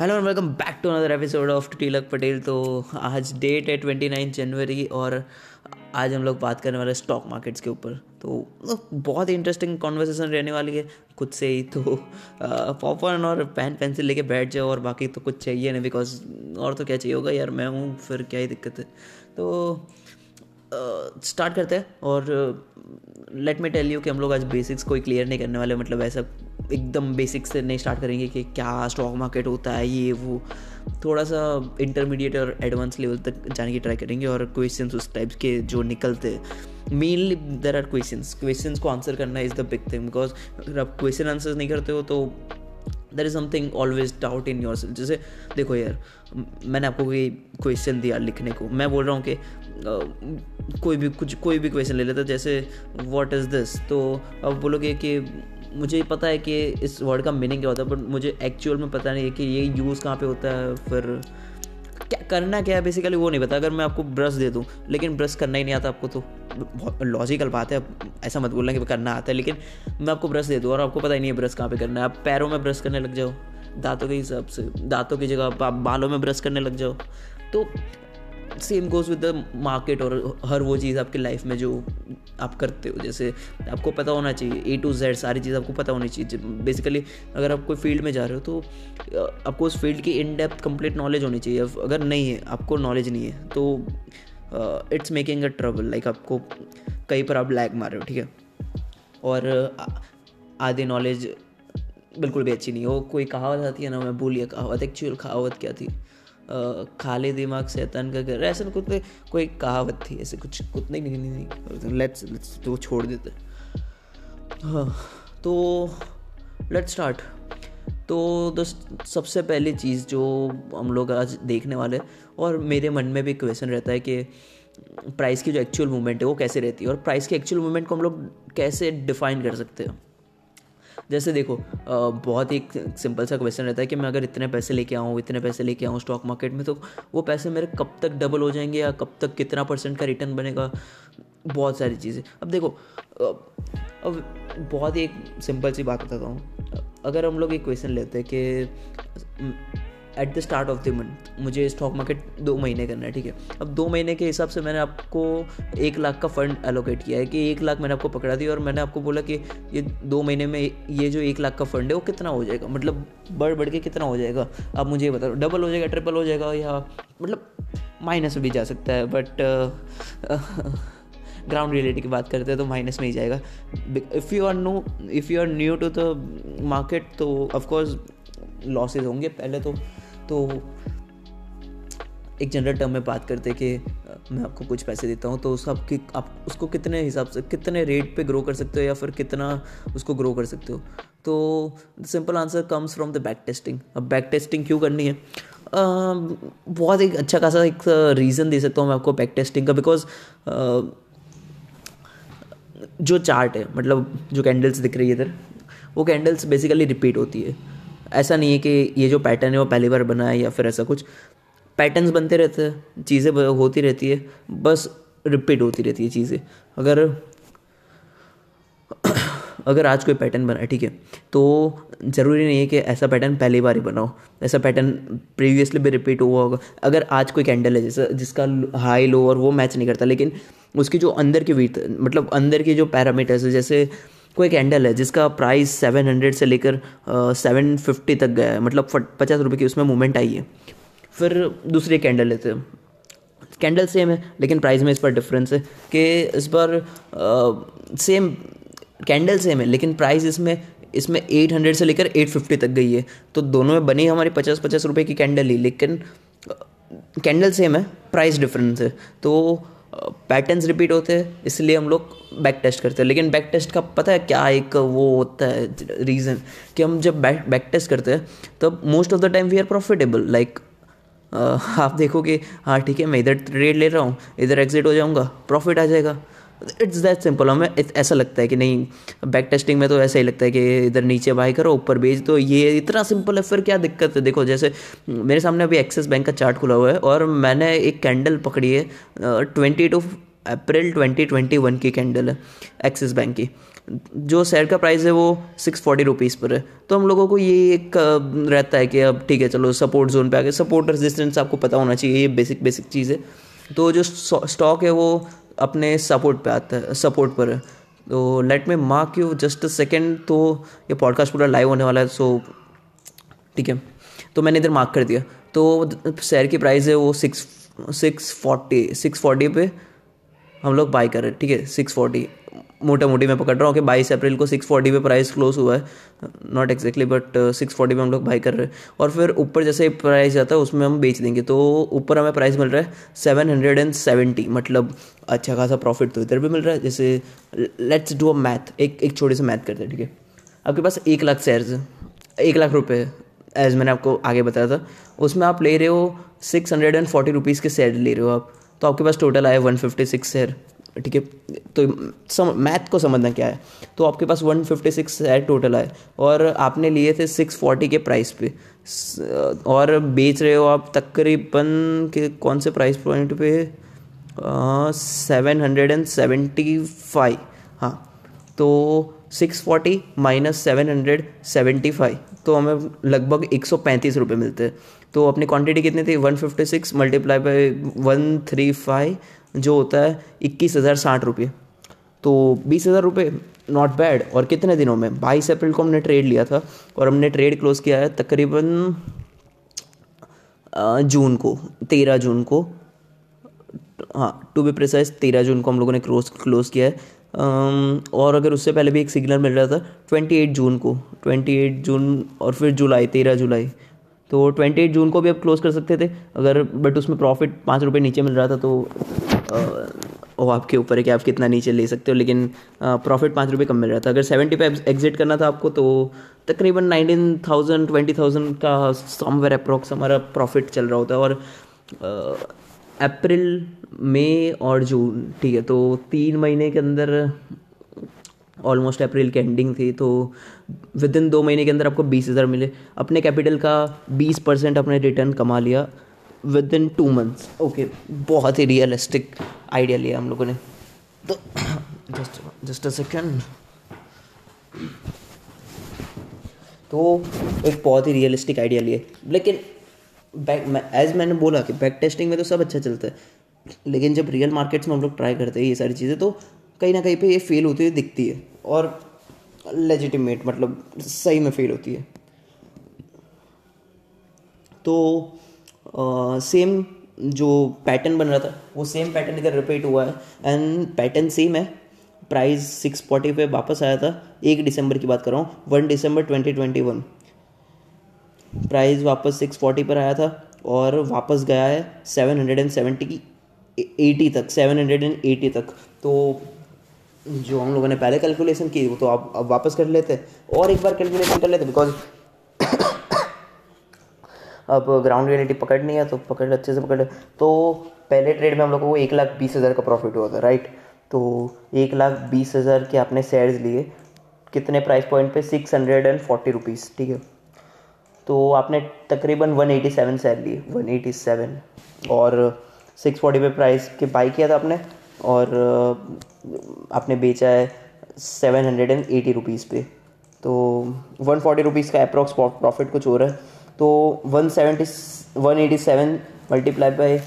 Hello and welcome back to another episode of Tilak Patel तो आज date है twenty nine जनवरी और आज हम लोग बात करने वाले स्टॉक मार्केट्स के ऊपर। तो बहुत ही इंटरेस्टिंग कॉन्वर्सेशन रहने वाली है, खुद से ही। तो पॉपकॉर्न और पेन पेंसिल लेके बैठ जाओ और बाकी तो कुछ चाहिए नहीं बिकॉज़ और तो क्या चाहिए होगा यार, मैं हूँ, फिर क्या ही दिक्कत है। तो स्टार्ट करते हैं और लेट मी टेल यू कि हम लोग आज बेसिक्स कोई क्लियर नहीं करने वाले मतलब ऐसा एकदम बेसिक्स से नहीं स्टार्ट करेंगे कि क्या स्टॉक मार्केट होता है, ये, वो। थोड़ा सा इंटरमीडिएट और एडवांस लेवल तक जाने की ट्राई करेंगे और क्वेश्चन उस टाइप्स के जो निकलते mainly there are question question को आंसर करना is the big thing because अगर आप क्वेश्चन आंसर नहीं करते हो तो there is something always doubt in yourself जैसे देखो यार, मैंने आपको कोई क्वेश्चन दिया लिखने को। मैं बोल रहा हूँ कि कोई भी कुछ, कोई भी क्वेश्चन ले लेता जैसे व्हाट इज़ दिस तो आप बोलोगे कि मुझे पता है कि इस वर्ड का मीनिंग क्या होता है बट मुझे एक्चुअल में पता नहीं है कि ये यूज़ कहाँ पे होता है, फिर क्या करना क्या है बेसिकली वो नहीं पता। अगर मैं आपको ब्रश दे दूँ, लेकिन ब्रश करना ही नहीं आता आपको तो बहुत लॉजिकल बात है, ऐसा मत बोलना कि करना आता है, लेकिन मैं आपको ब्रश दे दूँ और आपको पता ही नहीं है ब्रश कहाँ पे करना है। आप पैरों में ब्रश करने लग जाओ, दांतों के हिसाब से, दांतों की जगह आप बालों में ब्रश करने लग जाओ। तो same goes with the market और हर वो चीज़ आपकी लाइफ में जो आप करते हो। जैसे आपको पता होना चाहिए ए टू जेड सारी चीज़ आपको पता होनी चाहिए। बेसिकली अगर आप कोई फ़ील्ड में जा रहे हो तो आपको उस फ़ील्ड की इन डेप्थ कंप्लीट नॉलेज होनी चाहिए। अगर नहीं है, आपको नॉलेज नहीं है तो it's making a trouble like आपको कहीं पर आप लैग मार रहे हो, ठीक है? और आधी नॉलेज बिल्कुल भी अच्छी नहीं हो। कोई कहावत आती है ना, मैं भूलिए कहावत एक्चुअल कहावत क्या थी? खाली दिमाग से तन का कर ऐसे कुछ कोई कहावत थी, ऐसे कुछ कुछ नहीं नहीं नहीं लेट्स लेट्स तो छोड़ देते। हाँ तो लेट्स स्टार्ट तो दोस्त सबसे पहली चीज़ जो हम लोग आज देखने वाले और मेरे मन में भी क्वेश्चन रहता है कि प्राइस की जो एक्चुअल मूवमेंट है, वो कैसे रहती है? और प्राइस की एक्चुअल मूवमेंट को हम लोग कैसे डिफाइन कर सकते हैं? जैसे देखो बहुत ही सिंपल सा क्वेश्चन रहता है कि मैं अगर इतने पैसे लेके आऊँ, इतने पैसे लेके आऊँ स्टॉक मार्केट में तो वो पैसे मेरे कब तक डबल हो जाएँगे या कब तक कितना परसेंट का रिटर्न बनेगा? बहुत सारी चीज़ें। अब देखो अब बहुत ही एक सिंपल सी बात बताता हूँ। अगर हम लोग एक क्वेश्चन लेते हैं कि at the start of the month मुझे स्टॉक मार्केट दो महीने करना है, ठीक है? अब दो महीने के हिसाब से मैंने आपको एक लाख का फंड एलोकेट किया है कि एक लाख मैंने आपको पकड़ा दिया और मैंने आपको बोला कि ये दो महीने में ये जो एक लाख का फंड है वो कितना हो जाएगा? मतलब बढ़ बढ़ के कितना हो जाएगा? आप मुझे बता दो डबल हो जाएगा ट्रिपल हो जाएगा या मतलब माइनस भी जा सकता है बट ग्राउंड रियलिटी की बात करते हैं तो माइनस में ही जाएगा। If you are no if you are new to the market तो ऑफकोर्स लॉसेज होंगे पहले तो। तो एक जनरल टर्म में बात करते कि मैं आपको कुछ पैसे देता हूँ तो उस आपकी आप उसको कितने हिसाब से कितने रेट पे ग्रो कर सकते हो या फिर कितना उसको ग्रो कर सकते हो? तो simple answer comes from the back testing अब बैक टेस्टिंग क्यों करनी है? Uh, बहुत एक अच्छा खासा एक रीज़न दे सकता हूँ मैं आपको बैक टेस्टिंग का बिकॉज़ uh, जो चार्ट है मतलब जो कैंडल्स दिख रही है इधर वो कैंडल्स बेसिकली रिपीट होती है। ऐसा नहीं है कि ये जो पैटर्न है वो पहली बार बना है या फिर ऐसा कुछ। पैटर्न्स बनते रहते हैं, चीज़ें होती रहती है, बस रिपीट होती रहती है चीज़ें। अगर अगर आज कोई पैटर्न बना ठीक है तो ज़रूरी नहीं है कि ऐसा पैटर्न पहली बार ही बनाओ ऐसा पैटर्न प्रीवियसली भी रिपीट हुआ होगा। अगर आज कोई कैंडल है जैसा, जिसका हाई लो और वो मैच नहीं करता, लेकिन उसकी जो अंदर की वीट मतलब अंदर के जो पैरामीटर्स है, जैसे कोई कैंडल है, जिसका प्राइस सेवन हंड्रेड से लेकर सेवन फिफ्टी तक गया है। मतलब पचास रुपये की उसमें मूवमेंट आई है। फिर दूसरी कैंडल लेते हैं। कैंडल सेम है, लेकिन प्राइस में इस पर डिफरेंस है कि इस बार सेम कैंडल सेम है, लेकिन प्राइस इसमें इसमें एट हंड्रेड से लेकर एट फिफ्टी तक गई है। तो दोनों में बनी हमारी पचास पचास रुपये की कैंडल ही, लेकिन कैंडल सेम है प्राइस डिफरेंस है। तो पैटर्न्स रिपीट होते हैं, इसलिए हम लोग बैक टेस्ट करते हैं। लेकिन बैक टेस्ट का पता है क्या एक वो होता है रीज़न कि हम जब बैक बैक टेस्ट करते हैं, तब most of the time we are profitable like आप देखोगे हाँ ठीक है, मैं इधर ट्रेड ले रहा हूँ, इधर एग्जिट हो जाऊँगा प्रॉफिट आ जाएगा। इट्स दैट सिंपल हमें ऐसा लगता है कि नहीं बैक टेस्टिंग में तो ऐसा ही लगता है कि इधर नीचे बाई करो, ऊपर बेच दो। ये इतना सिंपल है, फिर क्या दिक्कत है? देखो, जैसे मेरे सामने अभी एक्सिस बैंक का चार्ट खुला हुआ है और मैंने एक कैंडल पकड़ी है ट्वेंटी टू अप्रैल 2021 की कैंडल है एक्सिस बैंक की। जो शेयर का प्राइस है वो सिक्स फोर्टी रुपीज़ पर है। तो हम लोगों को ये एक रहता है कि अब ठीक है, चलो सपोर्ट जोन पे आ गए सपोर्ट रेजिस्टेंस आपको पता होना चाहिए, ये बेसिक बेसिक चीज़ है। तो जो स्टॉक है वो अपने सपोर्ट पे आता है सपोर्ट पर। तो let me mark you just second तो ये पॉडकास्ट पूरा लाइव होने वाला है सो ठीक है। तो मैंने इधर मार्क कर दिया। तो शेयर की प्राइस है वो six six forty six forty पे हम लोग बाई कर रहे हैं, ठीक है सिक्स फोर्टी मोटा मोटी मैं पकड़ रहा हूँ कि बाईस अप्रैल को सिक्स फोर्टी पे प्राइस क्लोज हुआ है। Not exactly but six forty पे हम लोग बाई कर रहे हैं। और फिर ऊपर जैसे प्राइस जाता है, उसमें हम बेच देंगे। तो ऊपर हमें प्राइस मिल रहा है सेवन हंड्रेड एंड सेवेंटी मतलब अच्छा खासा प्रॉफिट तो इधर भी मिल रहा है। जैसे लेट्स डू अ मैथ एक एक छोटे से मैथ करते हैं, ठीक है? आपके पास एक लाख शेयर्स है। एक लाख रुपये एज मैंने आपको आगे बताया था। उसमें आप ले रहे हो six hundred and forty rupees के शेयर ले रहे हो आप। तो आपके पास टोटल आए वन फिफ्टी सिक्स शेयर ठीक है? तो सम मैथ को समझना क्या है? तो आपके पास one fifty six share total आए और आपने लिए थे सिक्स फोर्टी के प्राइस पे। और बेच रहे हो आप तकरीबन के, कौन से प्राइस पॉइंट पे? Seven hundred and seventy five हाँ तो six forty minus seven hundred seventy five तो हमें लगभग एक सौ पैंतीस रुपये मिलते हैं। तो अपनी क्वांटिटी कितनी थी? One fifty six multiply by one three five जो होता है इक्कीस हज़ार साठ रुपये। तो बीस हज़ार रुपये नॉट बैड और कितने दिनों में? बाईस अप्रैल को हमने ट्रेड लिया था और हमने ट्रेड क्लोज किया है तकरीबन जून को, तेरह जून को। हाँ टू बी प्रिसाइज तेरह जून को हम लोगों ने क्लोज क्लोज किया है। और अगर उससे पहले भी एक सिग्नल मिल रहा था ट्वेंटी एट जून को ट्वेंटी एट जून और फिर जुलाई, तेरह जुलाई। तो ट्वेंटी एट जून को भी आप क्लोज कर सकते थे। अगर बट उसमें प्रॉफिट पाँच रुपये नीचे मिल रहा था तो वो आपके ऊपर है कि आप कितना नीचे ले सकते हो, लेकिन प्रॉफिट पाँच रुपये कम मिल रहा था। अगर सेवेंटी पे एग्जिट करना था आपको तो तकरीबन नाइनटीन थाउज़ेंड ट्वेंटी थाउज़ेंड का समवेयर अप्रोक्स हमारा प्रॉफिट चल रहा होता है। और अप्रैल मई और जून ठीक है तो तीन महीने के अंदर ऑलमोस्ट अप्रैल की एंडिंग थी तो विद इन दो महीने के अंदर आपको बीस हज़ार मिले। अपने कैपिटल का बीस परसेंट अपने रिटर्न कमा लिया। Within two months okay बहुत ही रियलिस्टिक आइडिया लिया हम लोगों ने। तो जस्ट जस्ट अ सेकेंड तो एक बहुत ही रियलिस्टिक आइडिया लिए लेकिन बैक एज मैंने बोला कि बैक टेस्टिंग में तो सब अच्छा चलता है। लेकिन जब रियल मार्केट्स में हम लोग ट्राई करते हैं ये सारी चीज़ें तो कहीं ना कहीं पे ये फेल होती हुई दिखती है। और लेजिटिमेट मतलब सही में फेल होती है। तो सेम जो पैटर्न बन रहा था, वो सेम पैटर्न इधर रिपीट हुआ है। एंड पैटर्न सेम है। प्राइस सिक्स फोर्टी पे वापस आया था। एक दिसंबर की बात कर रहा हूँ। वन दिसंबर ट्वेंटी ट्वेंटी वन प्राइस वापस सिक्स फोर्टी पर आया था और वापस गया है सेवन हंड्रेड एंड सेवेंटी की एटी तक सेवन हंड्रेड एंड एटी तक। तो जो हम लोगों ने पहले कैलकुलेशन की, वो तो आप अब वापस कर लेते। और एक बार कैलकुलेशन कर लेते बिकॉज़ अब ग्राउंड रियलिटी पकड़नी है तो पकड़ अच्छे से पकड़ तो पहले ट्रेड में हम लोगों को एक लाख बीस हज़ार का प्रॉफिट हुआ था राइट तो एक लाख बीस हज़ार के आपने शेयर्स लिए, कितने प्राइस पॉइंट पे? Six hundred and forty rupees ठीक है? तो आपने तकरीबन वन एटी सेवन शेयर लिए वन एटी सेवन और सिक्स फोर्टी पे प्राइस के बाई किया था आपने, और आपने बेचा है seven hundred and eighty rupees पे। तो वन फोर्टी रुपीज़ का अप्रॉक्स प्रॉफिट कुछ हो रहा है। तो one seventy one eighty seven multiply by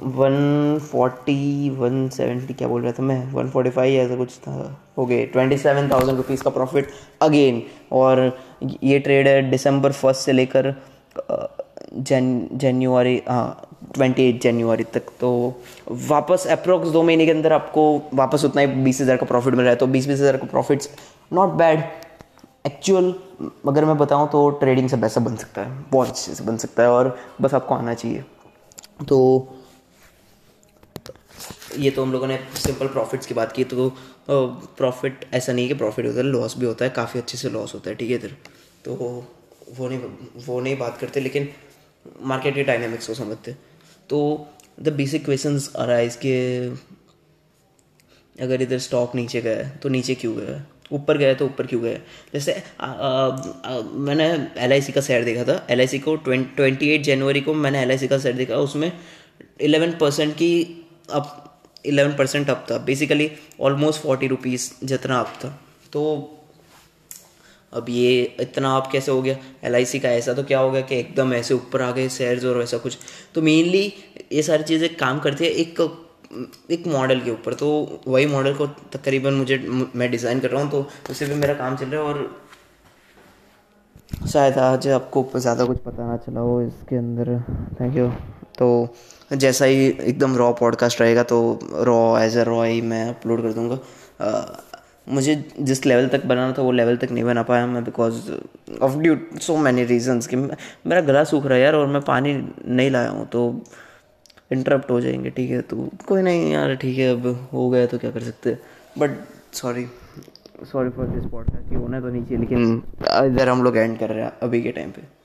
one forty one seventy क्या बोल रहा था मैं? वन फोर्टी फाइव ऐसा कुछ था। गए। ट्वेंटी सेवन थाउज़ेंड रुपीज़ का प्रॉफिट अगेन और ये ट्रेड है दिसंबर फ़र्स्ट से लेकर जन जनवरी हाँ ट्वेंटी एट जनवरी तक। तो वापस अप्रोक्स दो महीने के अंदर आपको वापस उतना ही बीस हज़ार का प्रॉफिट मिल रहा है। तो बीस बीस हज़ार का प्रॉफिट्स नॉट बैड एक्चुअल अगर मैं बताऊँ तो ट्रेडिंग से पैसा बन सकता है, बहुत अच्छे से बन सकता है और बस आपको आना चाहिए। तो ये तो हम लोगों ने सिंपल प्रॉफिट्स की बात की तो प्रॉफिट ऐसा नहीं है कि प्रॉफिट होता है लॉस भी होता है, काफ़ी अच्छे से लॉस होता है, ठीक है इधर। तो वो नहीं वो नहीं बात करते, लेकिन मार्केट के डायनेमिक्स को समझते। तो द बेसिक क्वेश्चन अराइज के अगर इधर स्टॉक नीचे गया है तो नीचे क्यों गया ऊपर गया तो ऊपर क्यों गया? जैसे आ, आ, आ, मैंने एलआईसी का शेयर देखा था। एलआईसी को ट्वेंटी एट जनवरी को मैंने एलआईसी का शेयर देखा। उसमें इलेवन परसेंट की अप इलेवन परसेंट अप था। बेसिकली ऑलमोस्ट फोर्टी रुपीज़ जितना अप था। तो अब ये इतना आप कैसे हो गया? एलआईसी का ऐसा तो क्या हो गया कि एकदम ऐसे ऊपर आ गए शेयर्स और वैसा कुछ। तो मेनली ये सारी चीज़ें काम करती है। एक एक मॉडल के ऊपर तो वही मॉडल को तकरीबन मुझे, मैं डिज़ाइन कर रहा हूँ तो उसी भी मेरा काम चल रहा है और शायद आज आपको ज़्यादा कुछ पता ना चला हो इसके अंदर। थैंक यू तो जैसा ही एकदम रॉ पॉडकास्ट रहेगा तो रॉ एज अ रॉ ही मैं अपलोड कर दूँगा। मुझे जिस लेवल तक बनाना था, वो लेवल तक नहीं बना पाया मैं because of due so many reasons कि मेरा गला सूख रहा है यार और मैं पानी नहीं लाया हूँ तो इंटरप्ट हो जाएँगे ठीक है? तो कोई नहीं यार ठीक है अब हो गया तो क्या कर सकते but sorry sorry for this podcast ये होना तो नहीं चाहिए लेकिन इधर हम लोग एंड कर रहे हैं अभी के टाइम पे।